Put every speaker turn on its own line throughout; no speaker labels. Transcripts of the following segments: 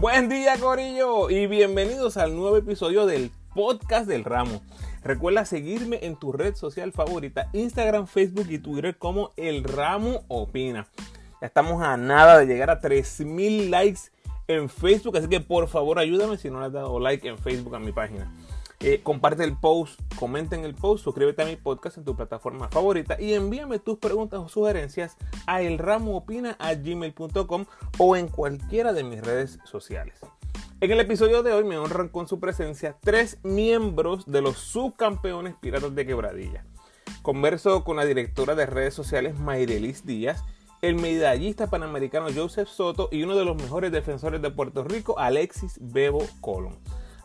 Buen día, Corillo, y bienvenidos al nuevo episodio del podcast del ramo. Recuerda seguirme en tu red social favorita, Instagram, Facebook y Twitter como El Ramo Opina. Ya estamos a nada de llegar a 3000 likes en Facebook, así que por favor ayúdame si no le has dado like en Facebook a mi página. Eh, comparte el post, comenta en el post, suscríbete a mi podcast en tu plataforma favorita y envíame tus preguntas o sugerencias a elramoopina.gmail.com o en cualquiera de mis redes sociales. En el episodio de hoy me honran con su presencia tres miembros de los subcampeones Piratas de Quebradilla. Converso con la directora de redes sociales Mayrelis Díaz, el medallista panamericano Joseph Soto y uno de los mejores defensores de Puerto Rico, Alexis Bebo Colón.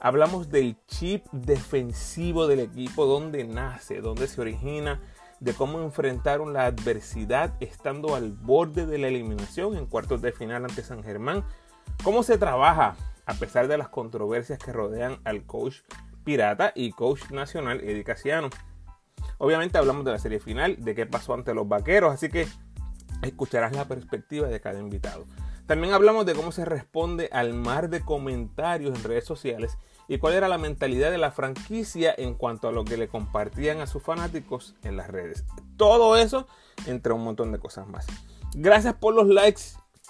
Hablamos del chip defensivo del equipo, dónde nace, dónde se origina, de cómo enfrentaron la adversidad estando al borde de la eliminación en cuartos de final ante San Germán, cómo se trabaja a pesar de las controversias que rodean al coach pirata y coach nacional Eddie Casiano. Obviamente hablamos de la serie final, de qué pasó ante los vaqueros, así que escucharás la perspectiva de cada invitado. También hablamos de cómo se responde al mar de comentarios en redes sociales y cuál era la mentalidad de la franquicia en cuanto a lo que le compartían a sus fanáticos en las redes. Todo eso entre un montón de cosas más. Gracias por los likes,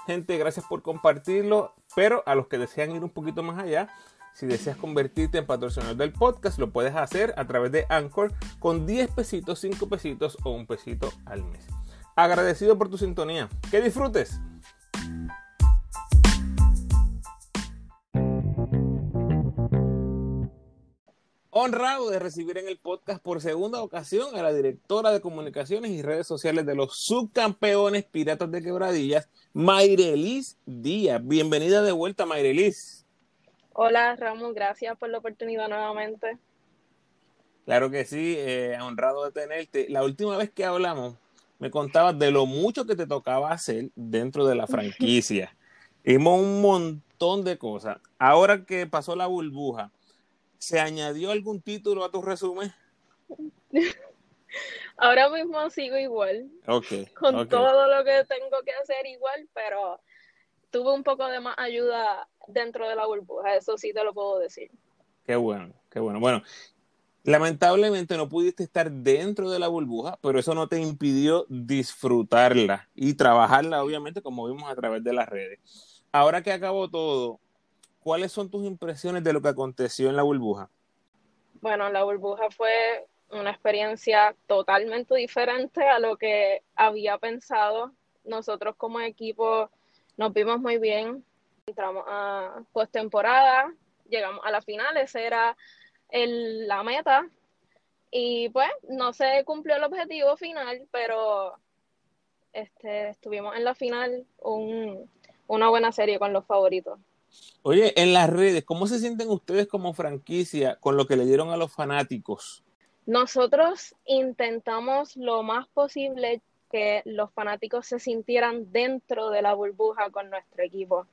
gente, gracias por compartirlo, pero a los que desean ir un poquito más allá, si deseas convertirte en patrocinador del podcast, lo puedes hacer a través de Anchor con 10 pesitos, 5 pesitos o un pesito al mes. Agradecido por tu sintonía. Que disfrutes. Honrado de recibir en el podcast por segunda ocasión a la directora de comunicaciones y redes sociales de los subcampeones Piratas de Quebradillas, Mayrelis Díaz. Bienvenida de vuelta, Mayrelis.
Hola, Ramón, gracias por la oportunidad nuevamente.
Claro que sí, eh, honrado de tenerte. La última vez que hablamos, me contabas de lo mucho que te tocaba hacer dentro de la franquicia. Hicimos un montón de cosas. Ahora que pasó la burbuja, ¿Se añadió algún título a tu resumen?
Ahora mismo sigo igual.
Ok.
Con todo lo que tengo que hacer igual, pero tuve un poco de más ayuda dentro de la burbuja, eso sí te lo puedo decir.
Qué bueno, qué bueno. Bueno, lamentablemente no pudiste estar dentro de la burbuja, pero eso no te impidió disfrutarla y trabajarla, obviamente, como vimos a través de las redes. Ahora que acabó todo, ¿cuáles son tus impresiones de lo que aconteció en la burbuja?
Bueno, la burbuja fue una experiencia totalmente diferente a lo que había pensado. Nosotros como equipo nos vimos muy bien, entramos a postemporada, llegamos a la final, esa era la meta. Y pues no se cumplió el objetivo final, pero este, estuvimos en la final una buena serie con los favoritos.
Oye, en las redes, ¿cómo se sienten ustedes como franquicia con lo que le dieron a los fanáticos?
Nosotros intentamos lo más posible que los fanáticos se sintieran dentro de la burbuja con nuestro equipo.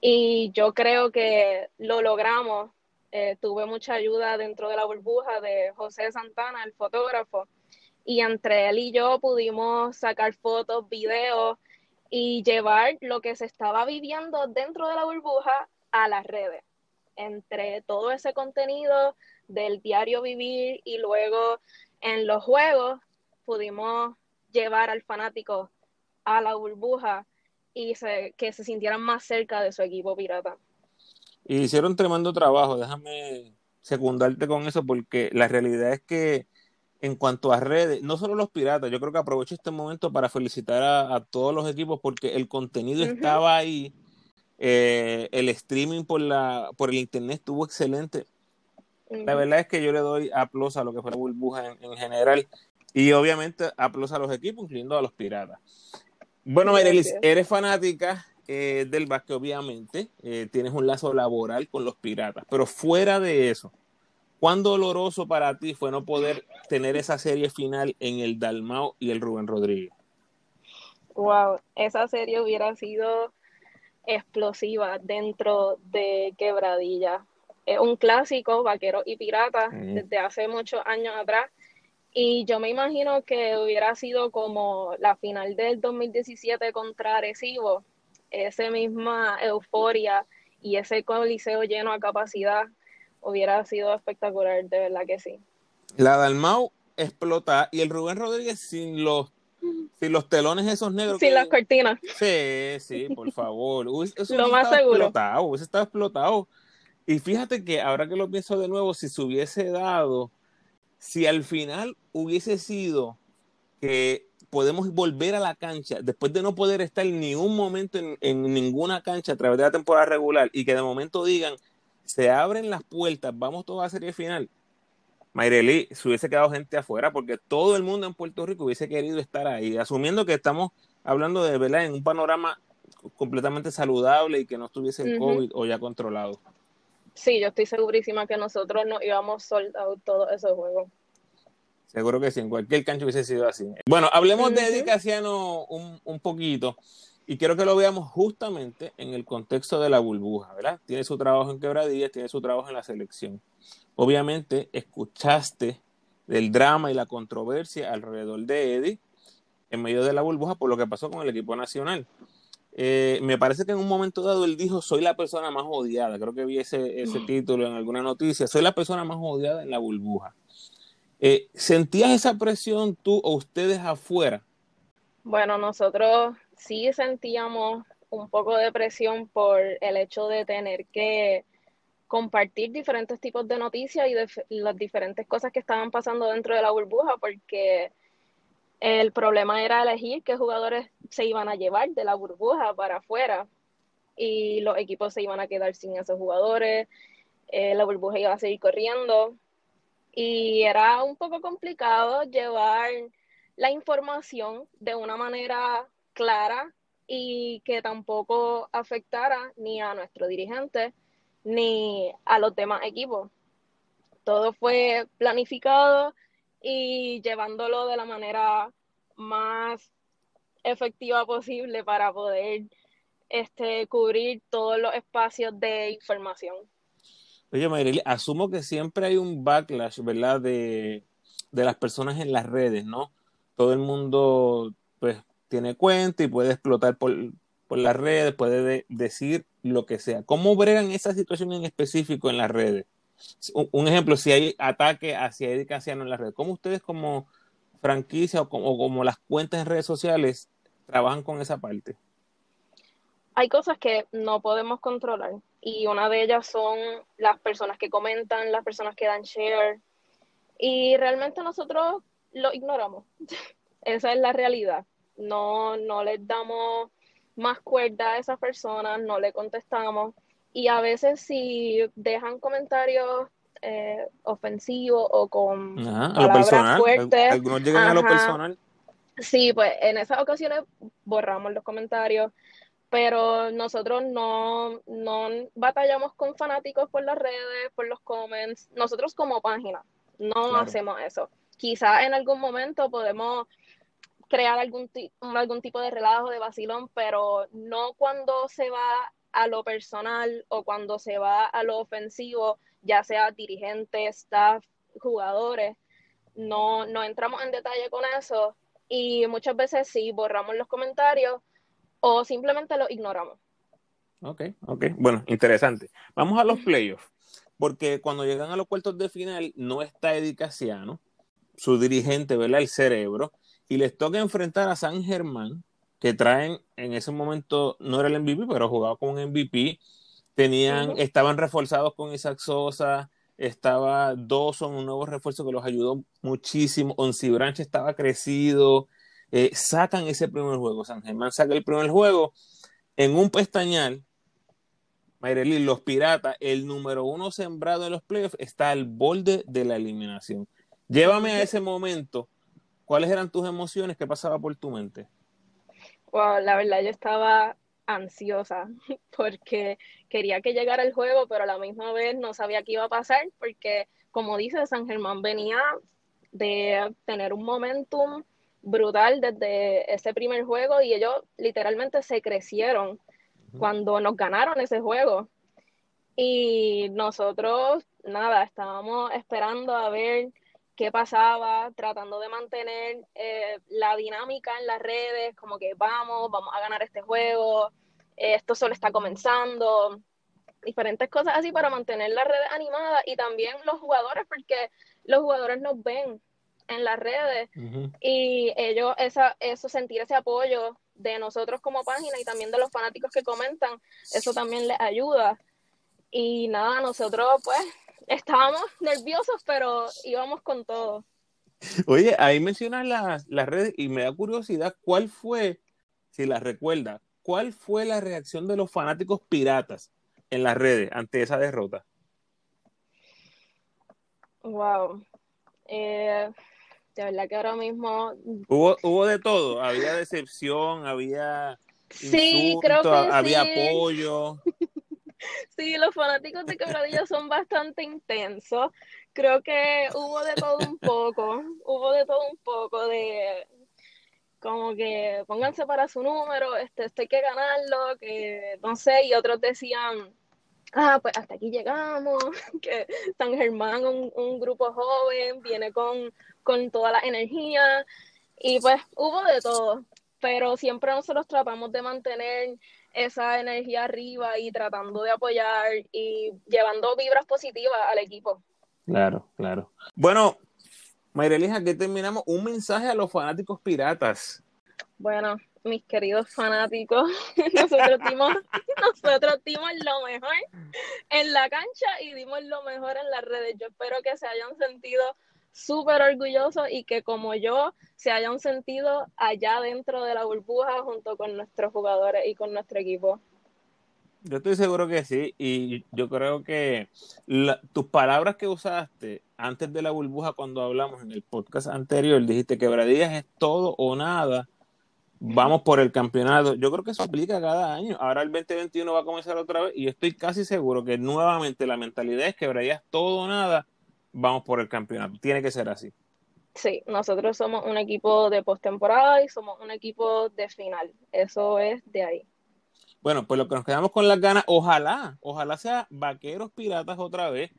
Y yo creo que lo logramos. Eh, tuve mucha ayuda dentro de la burbuja de José Santana, el fotógrafo. Y entre él y yo pudimos sacar fotos, videos y llevar lo que se estaba viviendo dentro de la burbuja a las redes. Entre todo ese contenido del diario vivir y luego en los juegos pudimos llevar al fanático a la burbuja y que se sintieran más cerca de su equipo pirata.
Y hicieron tremendo trabajo, déjame secundarte con eso porque la realidad es que en cuanto a redes, no solo los piratas, yo creo que aprovecho este momento para felicitar a, todos los equipos porque el contenido estaba ahí, eh, el streaming por, la, por el internet estuvo excelente. La verdad es que yo le doy aplauso a lo que fue la burbuja en, general y obviamente aplauso a los equipos, incluyendo a los piratas. Bueno, Merelis, eres fanática eh, del básquet, obviamente, eh, tienes un lazo laboral con los piratas, pero fuera de eso, ¿Cuán doloroso para ti fue no poder tener esa serie final en el Dalmao y el Rubén Rodríguez?
Wow, esa serie hubiera sido explosiva dentro de Quebradilla. Es un clásico, Vaquero y Pirata, desde hace muchos años atrás. Y yo me imagino que hubiera sido como la final del 2017 contra Arecibo, esa misma euforia y ese coliseo lleno a capacidad hubiera sido espectacular, de verdad que sí.
La Dalmau explota y el Rubén Rodríguez sin los sin los telones esos negros.
Sin las cortinas.
Sí, sí, por favor.
Eso lo más seguro.
Explotado, hubiese estado explotado. Y fíjate que ahora que lo pienso de nuevo, si se hubiese dado, si al final hubiese sido que podemos volver a la cancha después de no poder estar ni un momento en, en ninguna cancha a través de la temporada regular y que de momento digan, se abren las puertas, vamos todos a la serie final, Mayreli, se hubiese quedado gente afuera porque todo el mundo en Puerto Rico hubiese querido estar ahí, asumiendo que estamos hablando de verdad en un panorama completamente saludable y que no estuviese el COVID o ya controlado.
Sí, yo estoy segurísima que nosotros no íbamos soldados todos esos juegos.
Seguro que sí, en cualquier cancha hubiese sido así. Bueno, hablemos de Eddie Casiano un, un poquito. Y quiero que lo veamos justamente en el contexto de la burbuja, ¿verdad? Tiene su trabajo en quebradillas, tiene su trabajo en la selección. Obviamente, escuchaste del drama y la controversia alrededor de Eddie en medio de la burbuja por lo que pasó con el equipo nacional. Eh, me parece que en un momento dado él dijo, soy la persona más odiada. Creo que vi ese, ese título en alguna noticia. Soy la persona más odiada en la burbuja. Eh, ¿Sentías esa presión tú o ustedes afuera?
Bueno, nosotros sí sentíamos un poco de presión por el hecho de tener que compartir diferentes tipos de noticias y de las diferentes cosas que estaban pasando dentro de la burbuja, porque el problema era elegir qué jugadores se iban a llevar de la burbuja para afuera y los equipos se iban a quedar sin esos jugadores, eh, la burbuja iba a seguir corriendo y era un poco complicado llevar la información de una manera clara y que tampoco afectara ni a nuestro dirigente ni a los demás equipos. Todo fue planificado y llevándolo de la manera más efectiva posible para poder este, cubrir todos los espacios de información.
Oye, Mayreli, asumo que siempre hay un backlash, ¿verdad? De, de las personas en las redes, ¿no? Todo el mundo, tiene cuenta y puede explotar por, las redes, puede decir lo que sea. ¿Cómo bregan esa situación en específico en las redes? Un, ejemplo, si hay ataque hacia Eddie en las redes, ¿cómo ustedes como franquicia o como, como las cuentas en redes sociales trabajan con esa parte?
Hay cosas que no podemos controlar y una de ellas son las personas que comentan, las personas que dan share y realmente nosotros lo ignoramos. Esa es la realidad no, no les damos más cuerda a esas personas, no le contestamos. Y a veces si dejan comentarios eh, ofensivos o con palabras fuertes.
Algunos llegan a lo personal.
Sí, pues en esas ocasiones borramos los comentarios, pero nosotros no, no batallamos con fanáticos por las redes, por los comments. Nosotros como página no hacemos eso. Quizás en algún momento podemos crear algún, algún tipo de relajo, de vacilón, pero no cuando se va a lo personal o cuando se va a lo ofensivo, ya sea dirigentes, staff, jugadores. No, no entramos en detalle con eso y muchas veces sí borramos los comentarios o simplemente los ignoramos.
Ok, ok. Bueno, interesante. Vamos a los playoffs, porque cuando llegan a los cuartos de final no está Eddie Casiano, su dirigente, ¿verdad? El cerebro y les toca enfrentar a San Germán, que traen en ese momento, no era el MVP, pero jugaba con un MVP. Tenían, estaban reforzados con Isaac Sosa, estaba Dawson, un nuevo refuerzo que los ayudó muchísimo. Onsi Branch estaba crecido. Eh, sacan ese primer juego. San Germán saca el primer juego. En un pestañal, Mayreli, los Piratas, el número uno sembrado en los playoffs, está al borde de la eliminación. Llévame a ese momento ¿Cuáles eran tus emociones? ¿Qué pasaba por tu mente?
la verdad yo estaba ansiosa porque quería que llegara el juego, pero a la misma vez no sabía qué iba a pasar porque, como dice, San Germán venía de tener un momentum brutal desde ese primer juego y ellos literalmente se crecieron cuando nos ganaron ese juego. Y nosotros, nada, estábamos esperando a ver qué pasaba, tratando de mantener eh, la dinámica en las redes, como que vamos, vamos a ganar este juego, esto solo está comenzando. diferentes cosas así para mantener las redes animadas y también los jugadores, porque los jugadores nos ven en las redes y ellos, esa, eso, sentir ese apoyo de nosotros como página y también de los fanáticos que comentan, eso también les ayuda. Y nada, nosotros pues estábamos nerviosos, pero íbamos con todo.
Oye, ahí mencionas las, las redes y me da curiosidad, ¿cuál fue, si la recuerda, cuál fue la reacción de los fanáticos piratas en las redes ante esa derrota?
Wow. Eh, de verdad que ahora mismo...
Hubo, hubo de todo, había decepción, había...
Sí, creo que
había apoyo.
Sí, los fanáticos de Quebradilla son bastante intensos. Creo que hubo de todo un poco, hubo de todo un poco de como que pónganse para su número, este, esto hay que ganarlo, que no sé, y otros decían, ah, pues hasta aquí llegamos, que San Germán, un, un grupo joven, viene con, con toda la energía, y pues hubo de todo, pero siempre nosotros tratamos de mantener esa energía arriba y tratando de apoyar y llevando vibras positivas al equipo.
Claro, claro. Bueno, Mayrelija, que terminamos. Un mensaje a los fanáticos piratas.
Bueno, mis queridos fanáticos, nosotros dimos, nosotros dimos lo mejor en la cancha y dimos lo mejor en las redes. Yo espero que se hayan sentido súper orgullosos y que como yo se hayan sentido allá dentro de la burbuja junto con nuestros jugadores y con nuestro equipo.
Yo estoy seguro que sí y yo creo que tus palabras que usaste antes de la burbuja cuando hablamos en el podcast anterior, dijiste que Bradillas es todo o nada, vamos por el campeonato. Yo creo que eso aplica cada año. Ahora el 2021 va a comenzar otra vez y estoy casi seguro que nuevamente la mentalidad es que Bradillas todo o nada, vamos por el campeonato. Tiene que ser así.
Sí, nosotros somos un equipo de postemporada y somos un equipo de final. Eso es de ahí.
Bueno, pues lo que nos quedamos con las ganas, ojalá, ojalá sea Vaqueros Piratas otra vez,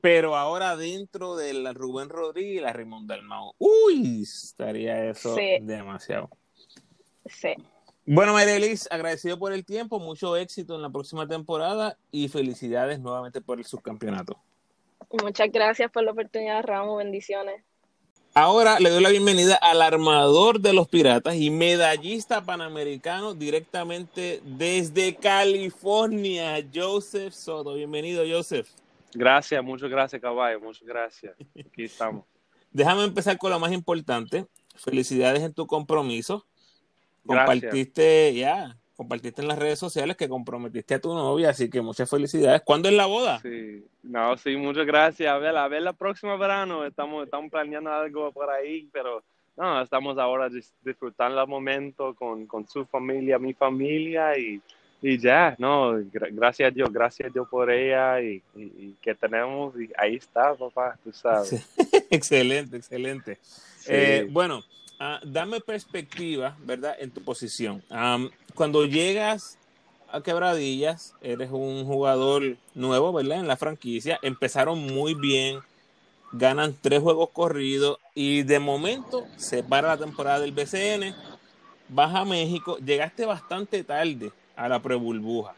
pero ahora dentro de la Rubén Rodríguez y la Raymond Dalmau. Uy, estaría eso demasiado.
Sí.
Bueno, María agradecido por el tiempo, mucho éxito en la próxima temporada y felicidades nuevamente por el subcampeonato.
Muchas gracias por la oportunidad, Ramos. Bendiciones.
Ahora le doy la bienvenida al armador de los piratas y medallista panamericano directamente desde California, Joseph Soto. Bienvenido, Joseph.
Gracias, muchas gracias, caballo. Muchas gracias. Aquí estamos.
Déjame empezar con lo más importante. Felicidades en tu compromiso. Compartiste ya compartiste en las redes sociales que comprometiste a tu novia, así que muchas felicidades. ¿Cuándo es la boda?
Sí, no, sí, muchas gracias. A ver, a ver la próxima verano, estamos, estamos planeando algo por ahí, pero no, estamos ahora disfrutando el momento con, con su familia, mi familia y, y ya, no, gracias a Dios, gracias a Dios por ella y, que tenemos, y ahí está, papá, tú sabes.
excelente, excelente. Eh, bueno, Ah, dame perspectiva, ¿verdad? En tu posición. Cuando llegas a Quebradillas, eres un jugador nuevo, ¿verdad? En la franquicia. Empezaron muy bien, ganan tres juegos corridos y de momento se para la temporada del BCN, vas a México, llegaste bastante tarde a la pre-burbuja.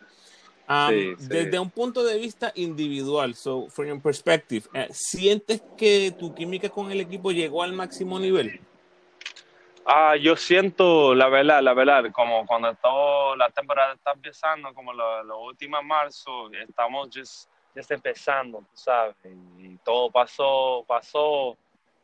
Desde un punto de vista individual, so from your perspective, eh, ¿sientes que tu química con el equipo llegó al máximo nivel?
Ah, yo siento, la verdad, la verdad, como cuando toda la temporada está empezando, como lo, lo último marzo, estamos just, just empezando, ¿sabes? Y todo pasó, pasó,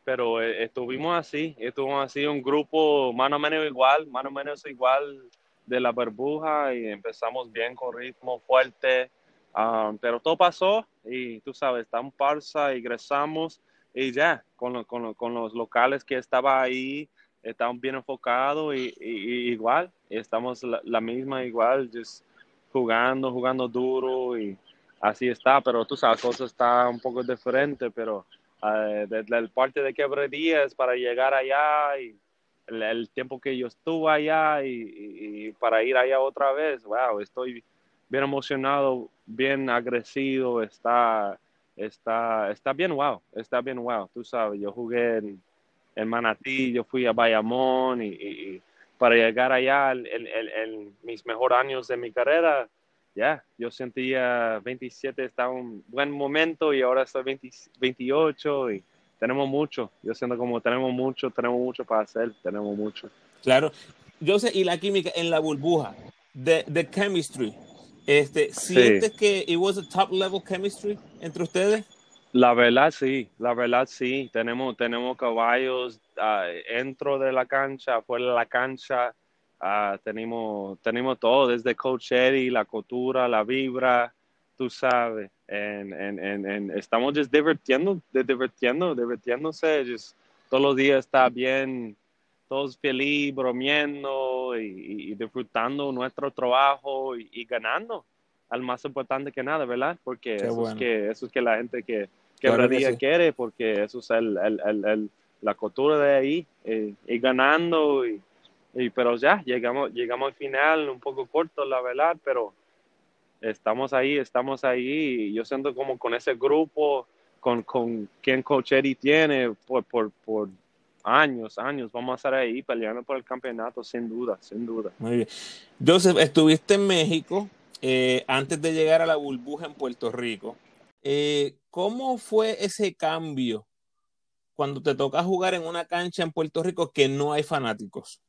pero eh, estuvimos así, estuvimos así, un grupo más o menos igual, más o menos igual de la burbuja y empezamos bien con ritmo fuerte, ah, pero todo pasó y tú sabes, estamos parsa, ingresamos y ya, con, con, con los locales que estaba ahí, estamos bien enfocados y, igual, estamos la, misma igual, just jugando, jugando duro y así está, pero tú sabes, cosas está un poco diferente, pero uh, desde el parte de quebradías para llegar allá y el, tiempo que yo estuve allá y, para ir allá otra vez, wow, estoy bien emocionado, bien agresivo, está, está, está bien wow, está bien wow, tú sabes, yo jugué en en Manatí, yo fui a Bayamón y, para llegar allá en, mis mejores años de mi carrera, ya, yo sentía 27, estaba un buen momento y ahora estoy 20, 28 y tenemos mucho. Yo siento como tenemos mucho, tenemos mucho para hacer, tenemos mucho.
Claro. Yo sé, y la química en la burbuja, de, de chemistry, este, ¿sientes que it was a top level chemistry entre ustedes?
La verdad sí, la verdad sí. Tenemos, tenemos caballos uh, dentro de la cancha, fuera de la cancha. Uh, tenemos, tenemos todo, desde Coach Eddie, la cultura, la vibra, tú sabes. En, en, en, estamos just divirtiendo, divirtiendo, divirtiéndose. Just, todos los días está bien, todos feliz, bromeando y, y, disfrutando nuestro trabajo y, y, ganando. Al más importante que nada, ¿verdad? Porque eso, bueno. es que, eso es que la gente que, que claro que sí. quiere, porque eso es el, el, el, la cultura de ahí, eh, y ganando, y, y, pero ya, llegamos, llegamos al final, un poco corto, la verdad, pero estamos ahí, estamos ahí, y yo siento como con ese grupo, con, con quien Coach Eddie tiene, por, por, por años, años, vamos a estar ahí peleando por el campeonato, sin duda, sin duda.
Muy bien. Joseph, estuviste en México eh, antes de llegar a la burbuja en Puerto Rico. Eh, ¿Cómo fue ese cambio cuando te toca jugar en una cancha en Puerto Rico que no hay fanáticos?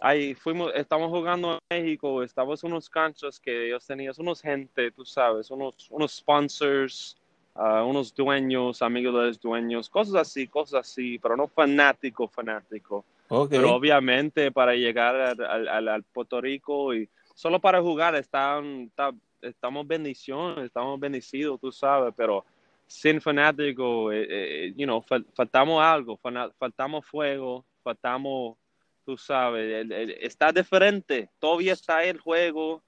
Ahí fuimos, estamos jugando en México, estamos en unos canchas que ellos tenían, unos gente, tú sabes, unos, unos sponsors, uh, unos dueños, amigos de los dueños, cosas así, cosas así, pero no fanático, fanático.
Okay.
Pero obviamente para llegar al, al, al, Puerto Rico y solo para jugar están, está, estamos bendición, estamos bendecidos, tú sabes, pero sin fanático, eh, eh, you know, fal, faltamos algo, faltamos fuego, faltamos, tú sabes, está diferente, todavía está el juego,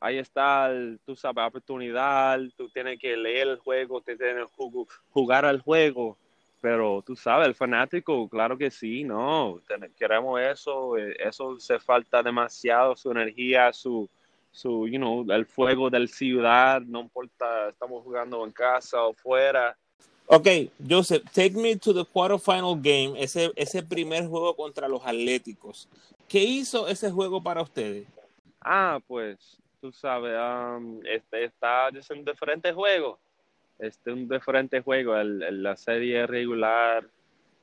ahí está, el, tú sabes, oportunidad, tú tienes que leer el juego, tú tienes que jugar al juego, pero tú sabes, el fanático, claro que sí, no, queremos eso, eh, eso se falta demasiado, su energía, su, su, you know, el fuego del ciudad, no importa, estamos jugando en casa o fuera.
Ok, Joseph, take me to the quarterfinal game, ese, ese primer juego contra los Atléticos. ¿Qué hizo ese juego para ustedes?
Ah, pues, tú sabes, um, este, está es un diferente juego. Este un diferente juego, el, el, la serie regular,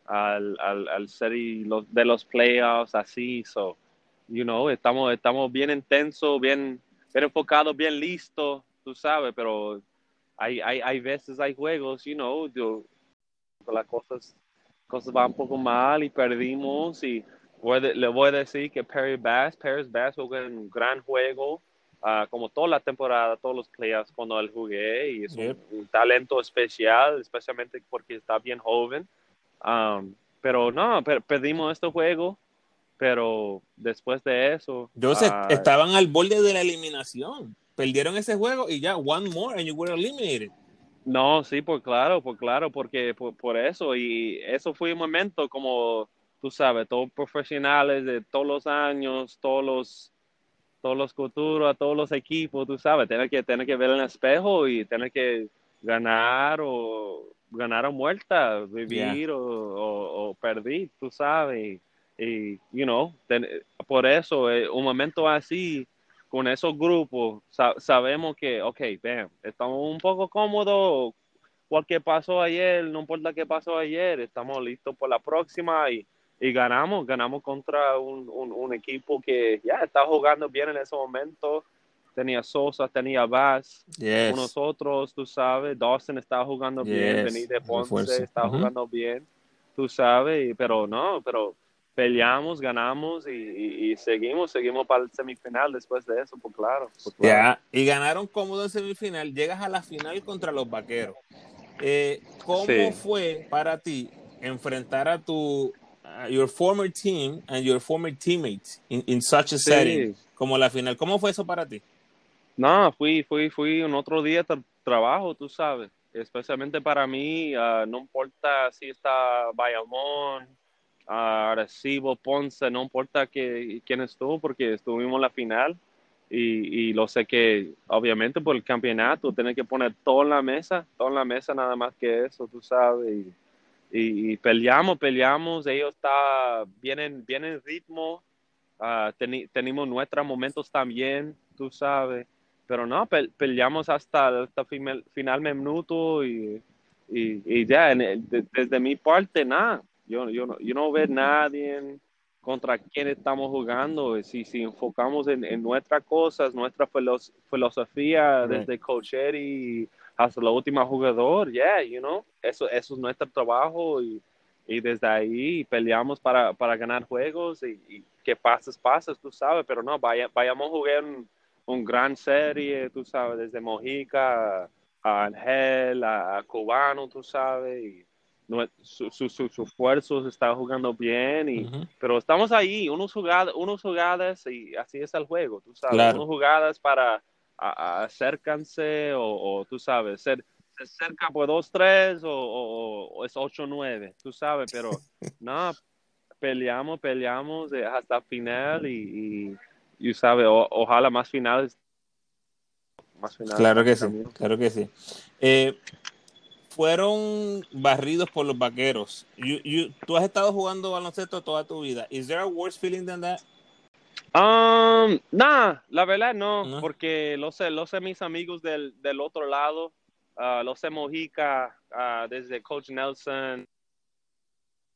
al, al, al serie los, de los playoffs, así, so you know, estamos, estamos bien intensos, bien, bien enfocados, bien listos, tú sabes, pero hay, hay, hay veces, hay juegos, you know, yo, las cosas, cosas van un poco mal y perdimos y voy de, le voy a decir que Perry Bass, Perry Bass jugó un gran juego, uh, como toda la temporada, todos los playoffs cuando él jugué y es yep. un, un, talento especial, especialmente porque está bien joven. Um, pero no, per perdimos este juego pero después de eso.
Joseph, uh, estaban al borde de la eliminación. Perdieron ese juego y ya, one more and you were eliminated.
No, sí, por claro, por claro, porque por, por eso. Y eso fue un momento como, tú sabes, todos profesionales de todos los años, todos los todos los culturas, todos los equipos, tú sabes, tener que, tener que ver en el espejo y tener que ganar o ganar o muerta, vivir yeah. o, o, o, perder, tú sabes. Y, you know, ten, por eso, eh, un momento así, con esos grupos, sa sabemos que, ok, bam, estamos un poco cómodos, cualquier pasó ayer, no importa qué pasó ayer, estamos listos por la próxima y, y ganamos, ganamos contra un, un, un equipo que ya está jugando bien en ese momento. Tenía Sosa, tenía Bass,
yes.
nosotros, tú sabes, Dawson estaba jugando yes. bien, Benítez Ponce estaba uh -huh. jugando bien, tú sabes, pero no, pero peleamos, ganamos y, y, y, seguimos, seguimos para el semifinal después de eso, pues claro. Pues
claro. Yeah. Y ganaron cómodo en semifinal, llegas a la final contra los Vaqueros. Eh, ¿Cómo sí. fue para ti enfrentar a tu uh, your former team and your former teammates in, in such a sí. setting como la final? ¿Cómo fue eso para ti?
No, fui, fui, fui un otro día de trabajo, tú sabes. Especialmente para mí, uh, no importa si está Bayamón, a Arecibo, Ponce, no importa que, quién estuvo, porque estuvimos en la final y, y, lo sé que obviamente por el campeonato tiene que poner todo en la mesa, todo en la mesa nada más que eso, tú sabes, y, y, y peleamos, peleamos, ellos está vienen, bien en ritmo, uh, tenemos nuestros momentos también, tú sabes, pero no, peleamos hasta, hasta final, final minuto y, y, ya, desde mi parte, nada. Yo, yo, no, yo no veo nadie contra quién estamos jugando. Si, si enfocamos en, en nuestras cosas, nuestra filosofía desde coach y hasta la última jugador, yeah, you know, eso, eso es nuestro trabajo y, y desde ahí peleamos para, para ganar juegos y, y que pases, pases, tú sabes, pero no, vaya, vayamos a jugar un, un gran serie, tú sabes, desde Mojica a, Angel, a, Cubano, tú sabes, y su, su, su, esfuerzo está jugando bien, y, pero estamos ahí, unos jugadas, unos jugadas y así es el juego, tú sabes, unos jugadas para acercarse o, tú sabes, ser, se cerca por 2-3 o, o, es 8-9, tú sabes, pero no, peleamos, peleamos hasta final y y sabe, ojalá más finales.
Más finales claro que sí, claro que sí. Eh, fueron barridos por los vaqueros. tú has estado jugando baloncesto toda tu vida. ¿Is there a worse feeling than that?
Um, nah, la verdad no, porque lo sé, lo sé mis amigos del, del otro lado, uh, lo sé Mojica, uh, desde Coach Nelson,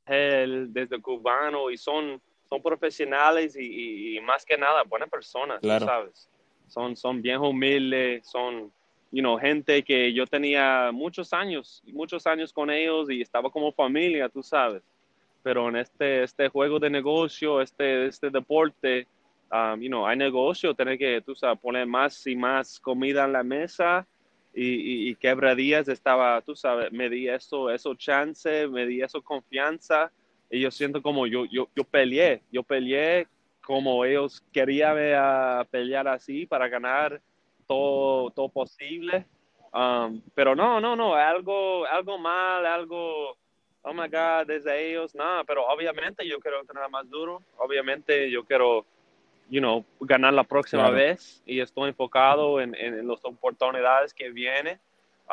él, desde Cubano, y son son profesionales y, más que nada buenas personas, ¿sabes? Son, son bien humildes, son, you know, gente que yo tenía muchos años, muchos años con ellos y estaba como familia, tú sabes. Pero en este, este juego de negocio, este, este deporte, um, you know, hay negocio, tener que, tú sabes, poner más y más comida en la mesa y, y, quebradías estaba, tú sabes, me di eso, eso chance, me di eso confianza y yo siento como yo, yo, yo peleé, yo peleé como ellos querían pelear así para ganar todo, todo posible. Um, pero no, no, no, algo, algo mal, algo, oh my God, desde ellos, nada, pero obviamente yo quiero tener más duro, obviamente yo quiero, you know, ganar la próxima vez y estoy enfocado en, en, las oportunidades que vienen.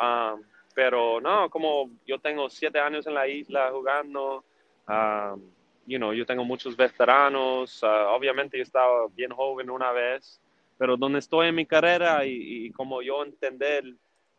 Um, pero no, como yo tengo siete años en la isla jugando, Um, you know, yo tengo muchos veteranos, uh, obviamente yo estaba bien joven una vez, pero donde estoy en mi carrera y, como yo entender,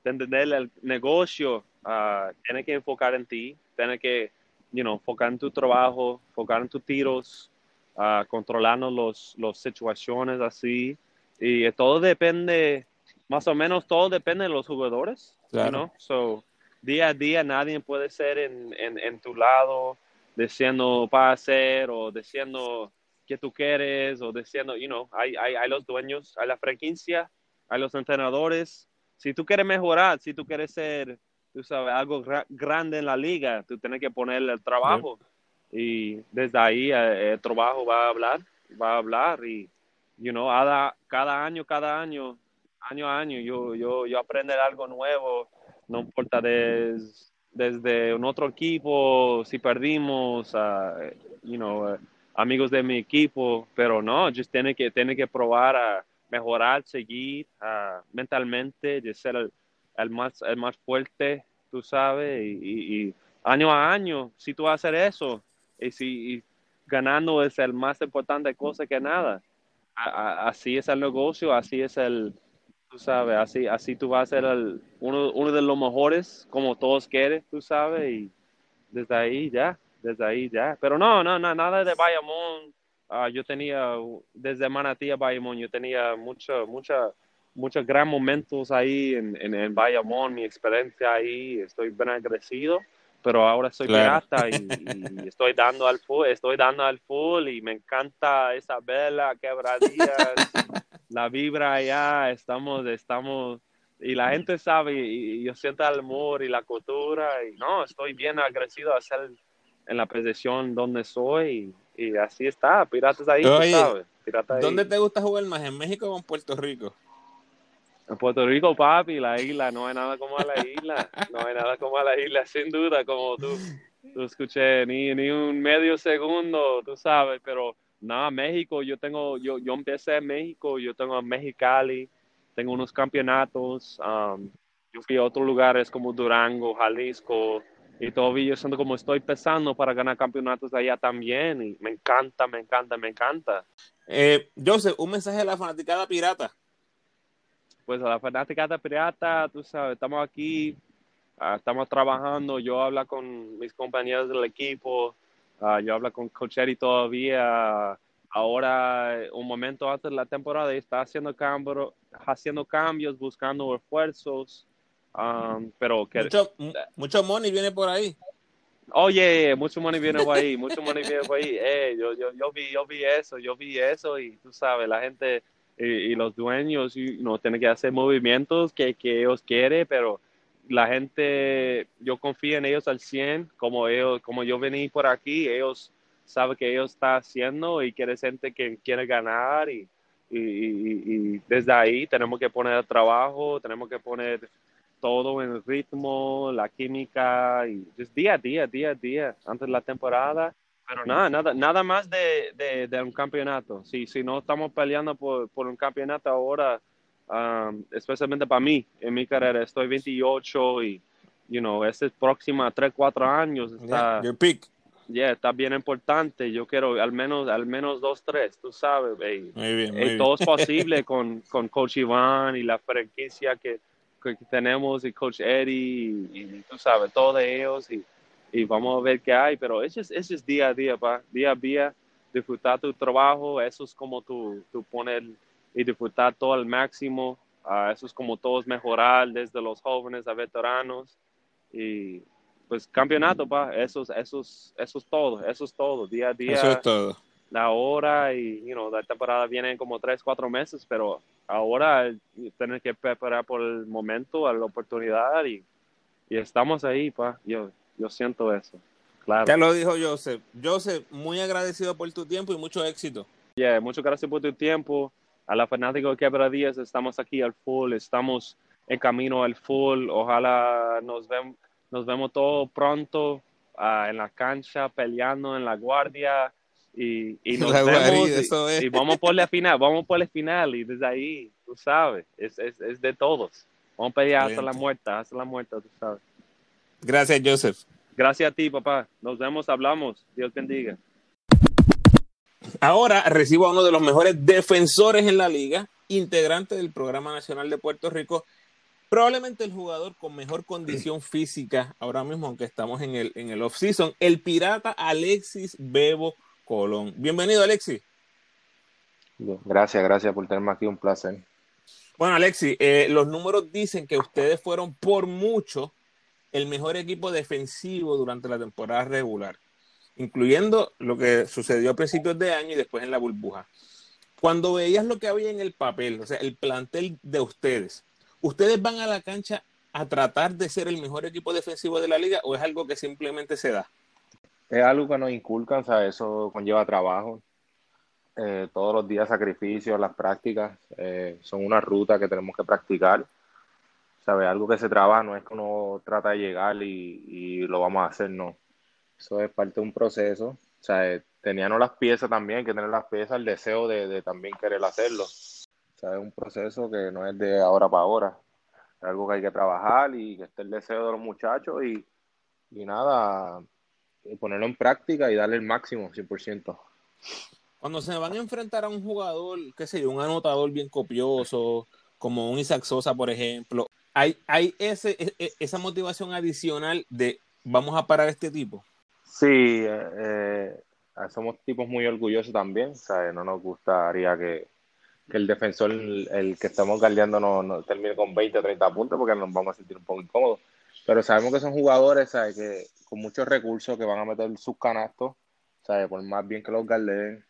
entender el negocio, uh, tiene que enfocar en ti, tiene que, you know, enfocar en tu trabajo, enfocar en tus tiros, uh, controlando las los situaciones así, y todo depende, más o menos todo depende de los jugadores, claro. so, día a día nadie puede ser en, en, en tu lado, diciendo para hacer o diciendo que tú quieres o diciendo, you know, hay, hay, hay los dueños, hay la franquicia, hay los entrenadores. Si tú quieres mejorar, si tú quieres ser, tú sabes, algo grande en la liga, tú tienes que ponerle el trabajo. Y desde ahí eh, el, trabajo va a hablar, va a hablar y, you know, cada, cada año, cada año, año a año, yo, yo, yo aprender algo nuevo, no importa desde desde un otro equipo, si perdimos, you know, amigos de mi equipo, pero no, just tiene que, tiene que probar a mejorar, seguir mentalmente, de ser el, más, el más fuerte, tú sabes, y, año a año, si tú haces eso, y si ganando es el más importante cosa que nada, así es el negocio, así es el, tú sabes, así, así tú vas a ser uno, uno de los mejores, como todos quieren, tú sabes, y desde ahí ya, desde ahí ya. Pero no, no, no nada de Bayamón. Ah, yo tenía, desde Manatí a Bayamón, yo tenía muchos, muchos, muchos gran momentos ahí en, en, Bayamón, mi experiencia ahí, estoy bien agradecido pero ahora soy pirata y, y, estoy dando al full, estoy dando al full y me encanta esa vela, quebradillas, la vibra allá, estamos, estamos, y la gente sabe, y, yo siento el amor y la cultura, y no, estoy bien agradecido a ser en la posición donde soy, y, así está, Piratas ahí, sabes.
¿Dónde te gusta jugar más, en México o en Puerto Rico?
En Puerto Rico, papi, la isla, no hay nada como a la isla, no hay nada como a la isla, sin duda, como tú, tú escuché, ni, ni un medio segundo, tú sabes, pero no, México, yo tengo, yo, yo empecé en México, yo tengo en Mexicali, tengo unos campeonatos, um, yo fui a otros lugares como Durango, Jalisco, y todavía yo siento como estoy pesando para ganar campeonatos allá también, y me encanta, me encanta, me encanta.
Eh, Joseph, un mensaje a la fanaticada pirata.
pues a la fanática de Pirata, tú sabes, estamos aquí, ah, estamos trabajando, yo hablo con mis compañeros del equipo, ah, yo hablo con Cochetti todavía, ahora un momento antes de la temporada está haciendo, cambio, haciendo cambios, buscando esfuerzos, um, pero que...
Mucho, mucho money viene por ahí.
Oye, mucho money viene por ahí, mucho money viene por ahí. Eh, yo, yo, yo, vi, yo vi eso, yo vi eso y tú sabes, la gente y, los dueños no tienen que hacer movimientos que, que ellos quieren, pero la gente, yo confío en ellos al 100, como ellos, como yo vení por aquí, ellos saben que ellos están haciendo y quiere gente que quiere ganar y, y, y, desde ahí tenemos que poner trabajo, tenemos que poner todo en el ritmo, la química y día a día, día a día, antes de la temporada pero nada, nada, nada más de, de, un campeonato. Si, si no estamos peleando por, por un campeonato ahora, um, especialmente para mí, en mi carrera, estoy 28 y, you know, este próximo 3, 4 años está...
Yeah, peak.
Yeah, está bien importante. Yo quiero al menos, al menos dos, tres, tú sabes.
muy bien, muy
todo es posible con, con Coach Iván y la franquicia que, que tenemos y Coach Eddie y, y, tú sabes, todos ellos. Y, y vamos a ver qué hay, pero eso es, eso es día a día, pa, día a día, disfrutar tu trabajo, eso es como tú, tú poner y disfrutar todo al máximo, uh, eso es como todos mejorar desde los jóvenes a veteranos y pues campeonato, pa, eso, eso, eso es todo, eso es todo, día a día.
Eso es todo.
La hora y, you know, la temporada viene en como tres, cuatro meses, pero ahora tener que preparar por el momento, a la oportunidad y, y estamos ahí, pa, yo yo siento eso. Claro.
Ya lo dijo Joseph. Joseph, muy agradecido por tu tiempo y mucho éxito.
Yeah, muchas gracias por tu tiempo. A la fanática de Quebra Díaz, estamos aquí al full, estamos en camino al full. Ojalá nos, vemos nos vemos todo pronto uh, en la cancha, peleando en la guardia. Y, y nos vemos
eso es.
y, vamos por la final, vamos por la final y desde ahí, tú sabes, es, es, es de todos. Vamos a pelear hasta la muerte, hasta la muerte, tú sabes.
Gracias, Joseph.
Gracias a ti, papá. Nos vemos, hablamos. Dios bendiga.
Ahora recibo a uno de los mejores defensores en la liga, integrante del Programa Nacional de Puerto Rico, probablemente el jugador con mejor condición física ahora mismo, aunque estamos en el, en el off-season, el pirata Alexis Bebo Colón. Bienvenido, Alexis.
Gracias, gracias por tenerme aquí, un placer.
Bueno, Alexis, eh, los números dicen que ustedes fueron por mucho el mejor equipo defensivo durante la temporada regular, incluyendo lo que sucedió a principios de año y después en la burbuja. Cuando veías lo que había en el papel, o sea, el plantel de ustedes, ¿ustedes van a la cancha a tratar de ser el mejor equipo defensivo de la liga o es algo que simplemente se da?
Es algo que nos inculcan, o sea, eso conlleva trabajo. Eh, todos los días sacrificios, las prácticas, eh, son una ruta que tenemos que practicar ¿sabes? Algo que se trabaja, no es que uno trata de llegar y, lo vamos a hacer, no. Eso es parte de un proceso. O sea, teníamos las piezas también, que tener las piezas, el deseo de, también querer hacerlo. O sea, es un proceso que no es de ahora para ahora. Es algo que hay que trabajar y que esté el deseo de los muchachos y, y nada, ponerlo en práctica y darle el máximo, 100%.
Cuando se van a enfrentar a un jugador, qué sé yo, un anotador bien copioso, como un Isaac Sosa, por ejemplo, hay, hay ese, e, e, esa motivación adicional de vamos a parar este tipo.
Sí, eh, eh, somos tipos muy orgullosos también, sea, no nos gustaría que, que el defensor, el, que estamos guardiando, no, no, termine con 20 o 30 puntos porque nos vamos a sentir un poco incómodos. Pero sabemos que son jugadores ¿sabes? que con muchos recursos que van a meter sus canastos, ¿sabes? por más bien que los guarden.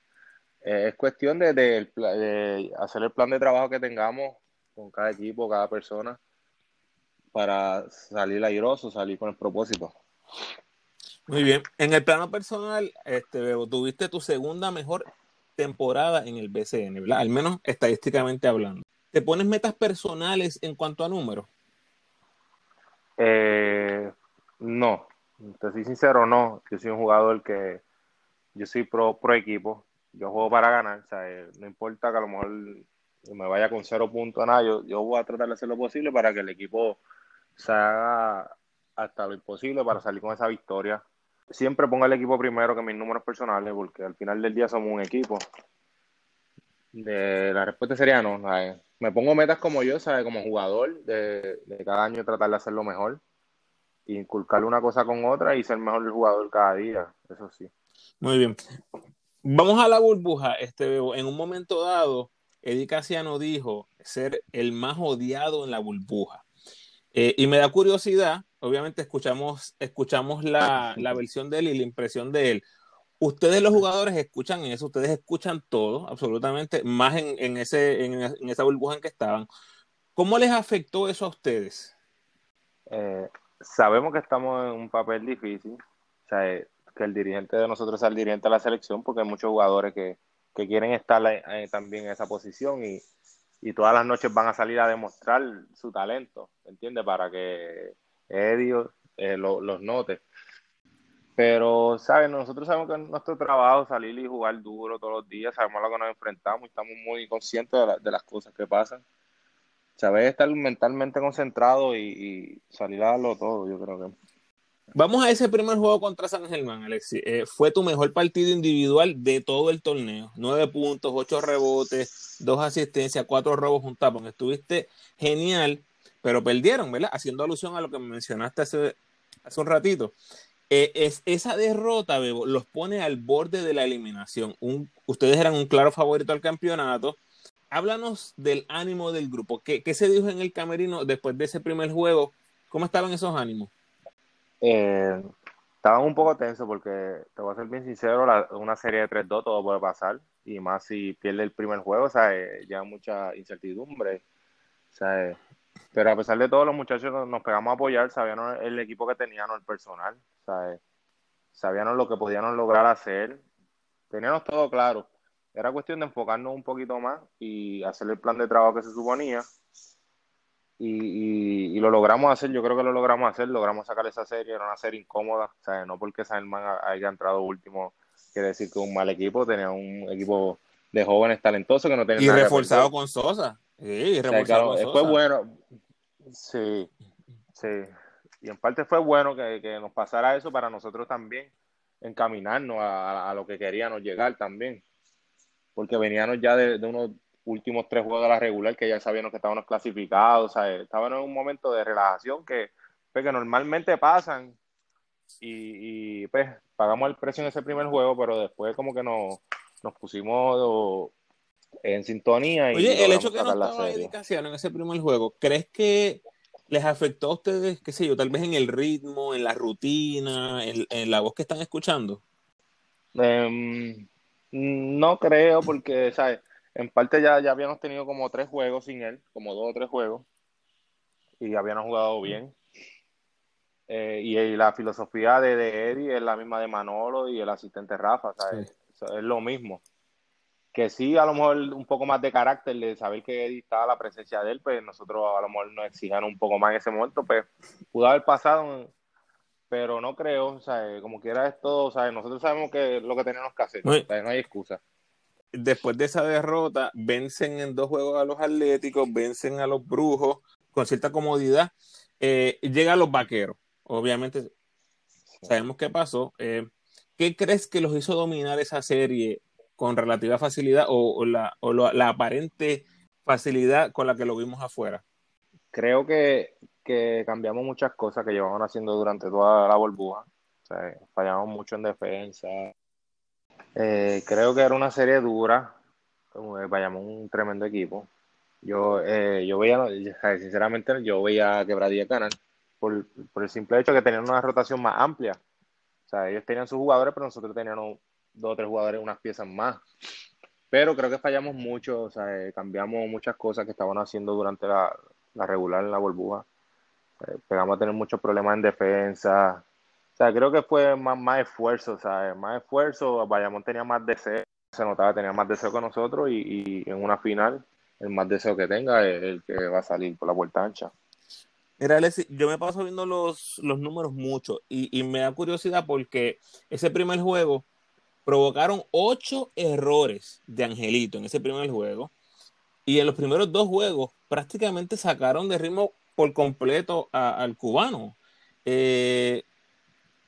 Eh, es cuestión de, de, de hacer el plan de trabajo que tengamos con cada equipo, cada persona para salir airoso, salir con el propósito.
Muy bien. En el plano personal, este, tuviste tu segunda mejor temporada en el BCN, ¿verdad? Al menos estadísticamente hablando. ¿Te pones metas personales en cuanto a números?
Eh, no, te soy sincero, no. Yo soy un jugador que yo soy pro, pro equipo. Yo juego para ganar. O sea, eh, no importa que a lo mejor me vaya con cero puntos, nada. Yo, yo voy a tratar de hacer lo posible para que el equipo se haga hasta lo imposible para salir con esa victoria. Siempre ponga el equipo primero que mis números personales, porque al final del día somos un equipo. La respuesta sería no. Me pongo metas como yo, ¿sabes? Como jugador, de, cada año tratar de hacerlo mejor. Inculcar una cosa con otra y ser mejor jugador cada día, eso sí.
Muy bien. Vamos a la burbuja. Este, en un momento dado, Eddie Casiano dijo ser el más odiado en la burbuja. Eh, y me da curiosidad, obviamente escuchamos, escuchamos la, la, versión de él y la impresión de él. Ustedes los jugadores escuchan eso, ustedes escuchan todo, absolutamente, más en, en ese, en, esa burbuja en que estaban. ¿Cómo les afectó eso a ustedes?
Eh, sabemos que estamos en un papel difícil, o sea, eh, que el dirigente de nosotros es el dirigente de la selección, porque hay muchos jugadores que, que quieren estar también en esa posición y, y todas las noches van a salir a demostrar su talento, ¿entiendes? Para que Eddie eh, los note. Pero, ¿sabes? Nosotros sabemos que es nuestro trabajo salir y jugar duro todos los días, sabemos lo que nos enfrentamos estamos muy conscientes de, las cosas que pasan. Sabes estar mentalmente concentrado y, salir a darlo todo, yo creo que.
Vamos a ese primer juego contra San Germán, Alexi. Eh, fue tu mejor partido individual de todo el torneo. Nueve puntos, ocho rebotes, dos asistencias, cuatro robos, un. Estuviste genial, pero perdieron, ¿verdad? Haciendo alusión a lo que mencionaste hace, hace un ratito. Eh, es, esa derrota, Bebo, los pone al borde de la eliminación. ustedes eran un claro favorito al campeonato. Háblanos del ánimo del grupo. ¿Qué, ¿Qué se dijo en el camerino después de ese primer juego? ¿Cómo estaban esos ánimos?
Eh, estaba un poco tenso porque, te voy a ser bien sincero, una serie de 3-2 todo puede pasar, y más si pierde el primer juego, o sea, eh, ya mucha incertidumbre. O sea, eh, pero a pesar de todo, los muchachos nos, pegamos a apoyar, sabíamos el equipo que teníamos, el personal, o sea, sabíamos lo que podíamos lograr hacer, teníamos todo claro. Era cuestión de enfocarnos un poquito más y hacer el plan de trabajo que se suponía. Y, lo logramos hacer, yo creo que lo logramos hacer, logramos sacar esa serie, era una serie incómoda, o sea, no porque Salman haya entrado último quiere decir que un mal equipo, tenía un equipo de jóvenes talentosos que no tenían
Y reforzado con Sosa. Sí, reforzado con Sosa.
Fue bueno, sí, sí, y en parte fue bueno que, nos pasara eso para nosotros también encaminarnos a, lo que queríamos llegar también, porque veníamos ya de, de unos últimos tres juegos de la regular que ya sabíamos que estábamos clasificados, o sea, estábamos en un momento de relajación que, pues, que normalmente pasan y, pues pagamos el precio en ese primer juego, pero después como que nos, nos pusimos en sintonía. Y
Oye, el hecho que no estaba en ese primer juego, ¿crees que les afectó a ustedes, qué sé yo, tal vez en el ritmo, en la rutina, en, en la voz que están escuchando?
Em, no creo, porque, ¿sabes? En parte ya, ya habíamos tenido como tres juegos sin él, como dos o tres juegos, y habíamos jugado bien. Eh, y, la filosofía de, de, Eddie es la misma de Manolo y el asistente Rafa, ¿sabes? es lo mismo. Que sí, a lo mejor un poco más de carácter, de saber que Eddie estaba la presencia de él, pues nosotros a lo mejor nos exijan un poco más en ese momento, pues pudo haber pasado, pero no creo, o sea, como quiera esto, o sea, nosotros sabemos que es lo que tenemos que hacer, no hay excusa
después de esa derrota, vencen en dos juegos a los Atléticos, vencen a los Brujos con cierta comodidad. Eh, llegan los Vaqueros. Obviamente, sabemos qué pasó. Eh, ¿Qué crees que los hizo dominar esa serie con relativa facilidad o, la, aparente facilidad con la que lo vimos afuera?
Creo que, cambiamos muchas cosas que llevamos haciendo durante toda la burbuja. fallamos mucho en defensa, eh, creo que era una serie dura. Vayamos un tremendo equipo. Yo, eh, yo veía, sinceramente, yo veía Quebradilla Canal por, por el simple hecho de que tenían una rotación más amplia. O sea, ellos tenían sus jugadores, pero nosotros teníamos dos o tres jugadores, unas piezas más. Pero creo que fallamos mucho, o sea, eh, cambiamos muchas cosas que estaban haciendo durante la, la regular en la burbuja. pegamos a tener muchos problemas en defensa, o sea, creo que fue más, más esfuerzo, sea, Más esfuerzo, Bayamón tenía más deseo, se notaba, tenía más deseo que nosotros y, en una final, el más deseo que tenga es el que va a salir por la vuelta ancha.
Mira, Alexis, yo me paso viendo los, los números mucho y, y, me da curiosidad porque ese primer juego provocaron ocho errores de Angelito en ese primer juego y en los primeros dos juegos prácticamente sacaron de ritmo por completo al cubano. Eh,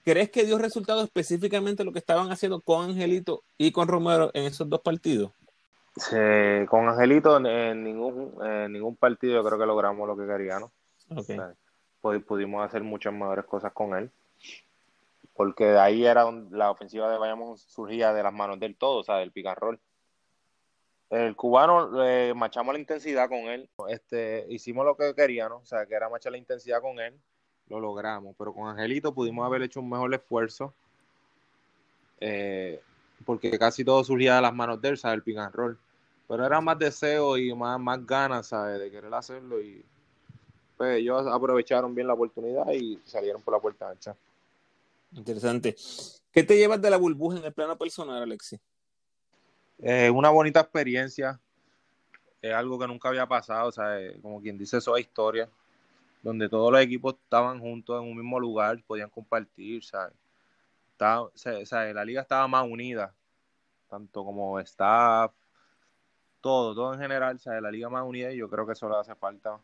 ¿Crees que dio resultado específicamente lo que estaban haciendo con Angelito y con Romero en esos dos partidos?
con Angelito en ningún, en ningún partido yo creo que logramos lo que queríamos. Okay. pudimos hacer muchas mejores cosas con él. Porque de ahí era la ofensiva de Bayamón surgía de las manos del todo, o sea, del picarrol. El cubano eh, machamos la intensidad con él. Este, hicimos lo que queríamos, o sea, que era machar la intensidad con él. Lo logramos. Pero con Angelito pudimos haber hecho un mejor esfuerzo. Eh, porque casi todo surgía de las manos de él, ¿sabes? El pick and. Pero era más deseo y más, más ganas, ¿sabes? De querer hacerlo y pues ellos aprovecharon bien la oportunidad y salieron por la puerta ancha.
Interesante. ¿Qué te llevas de la burbuja en el plano personal, Alexi?
Eh, una bonita experiencia. Es algo que nunca había pasado, ¿sabes? Como quien dice, eso es historia. Donde todos los equipos estaban juntos en un mismo lugar, podían compartir, ¿sabes? la liga estaba más unida, tanto como staff, todo, todo en general, ¿sabes? La liga más unida y yo creo que eso le hace falta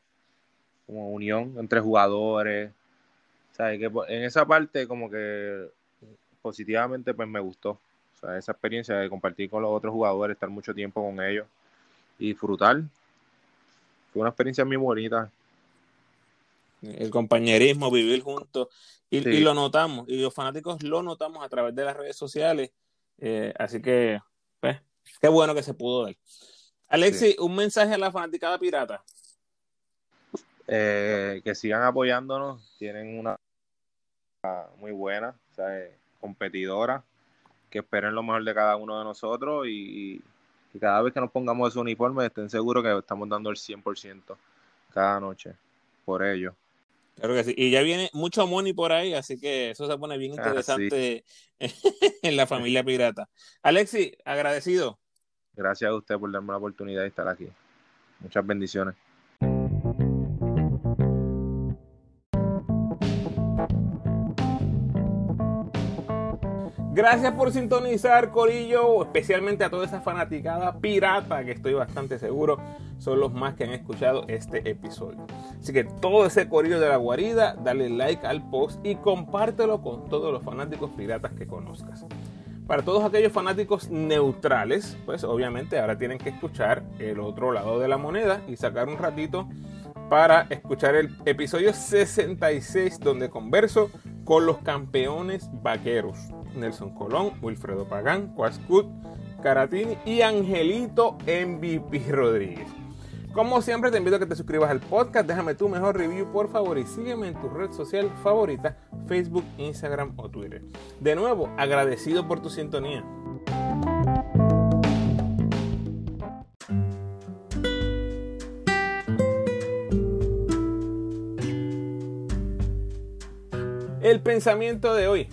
como unión entre jugadores, en esa parte como que positivamente pues me gustó, o sea, esa experiencia de compartir con los otros jugadores, estar mucho tiempo con ellos y disfrutar. Fue una experiencia muy bonita.
El compañerismo, vivir juntos. Y, lo notamos, y los fanáticos lo notamos a través de las redes sociales. Eh, así que, pues, qué bueno que se pudo ver. Alexi, un mensaje a la fanaticada pirata.
Eh, que sigan apoyándonos, tienen una muy buena, competidora, que esperen lo mejor de cada uno de nosotros y, cada vez que nos pongamos ese uniforme estén seguros que estamos dando el 100% cada noche por ello.
Claro que sí. Y ya viene mucho money por ahí, así que eso se pone bien ah, interesante en la familia pirata. Alexi, agradecido.
Gracias a usted por darme la oportunidad de estar aquí. Muchas bendiciones.
Gracias por sintonizar, Corillo, especialmente a toda esa fanaticada pirata que estoy bastante seguro son los más que han escuchado este episodio. Así que todo ese Corillo de la guarida, dale like al post y compártelo con todos los fanáticos piratas que conozcas. Para todos aquellos fanáticos neutrales, pues obviamente ahora tienen que escuchar el otro lado de la moneda y sacar un ratito para escuchar el episodio 66 donde converso con los campeones vaqueros. Nelson Colón, Wilfredo Pagán, Quascut, Caratini y Angelito MVP Rodríguez. Como siempre te invito a que te suscribas al podcast, déjame tu mejor review por favor y sígueme en tu red social favorita, Facebook, Instagram o Twitter. De nuevo, agradecido por tu sintonía. El pensamiento de hoy.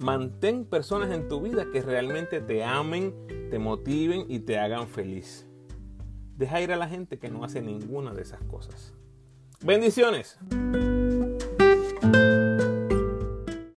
Mantén personas en tu vida que realmente te amen, te motiven y te hagan feliz. Deja ir a la gente que no hace ninguna de esas cosas. Bendiciones.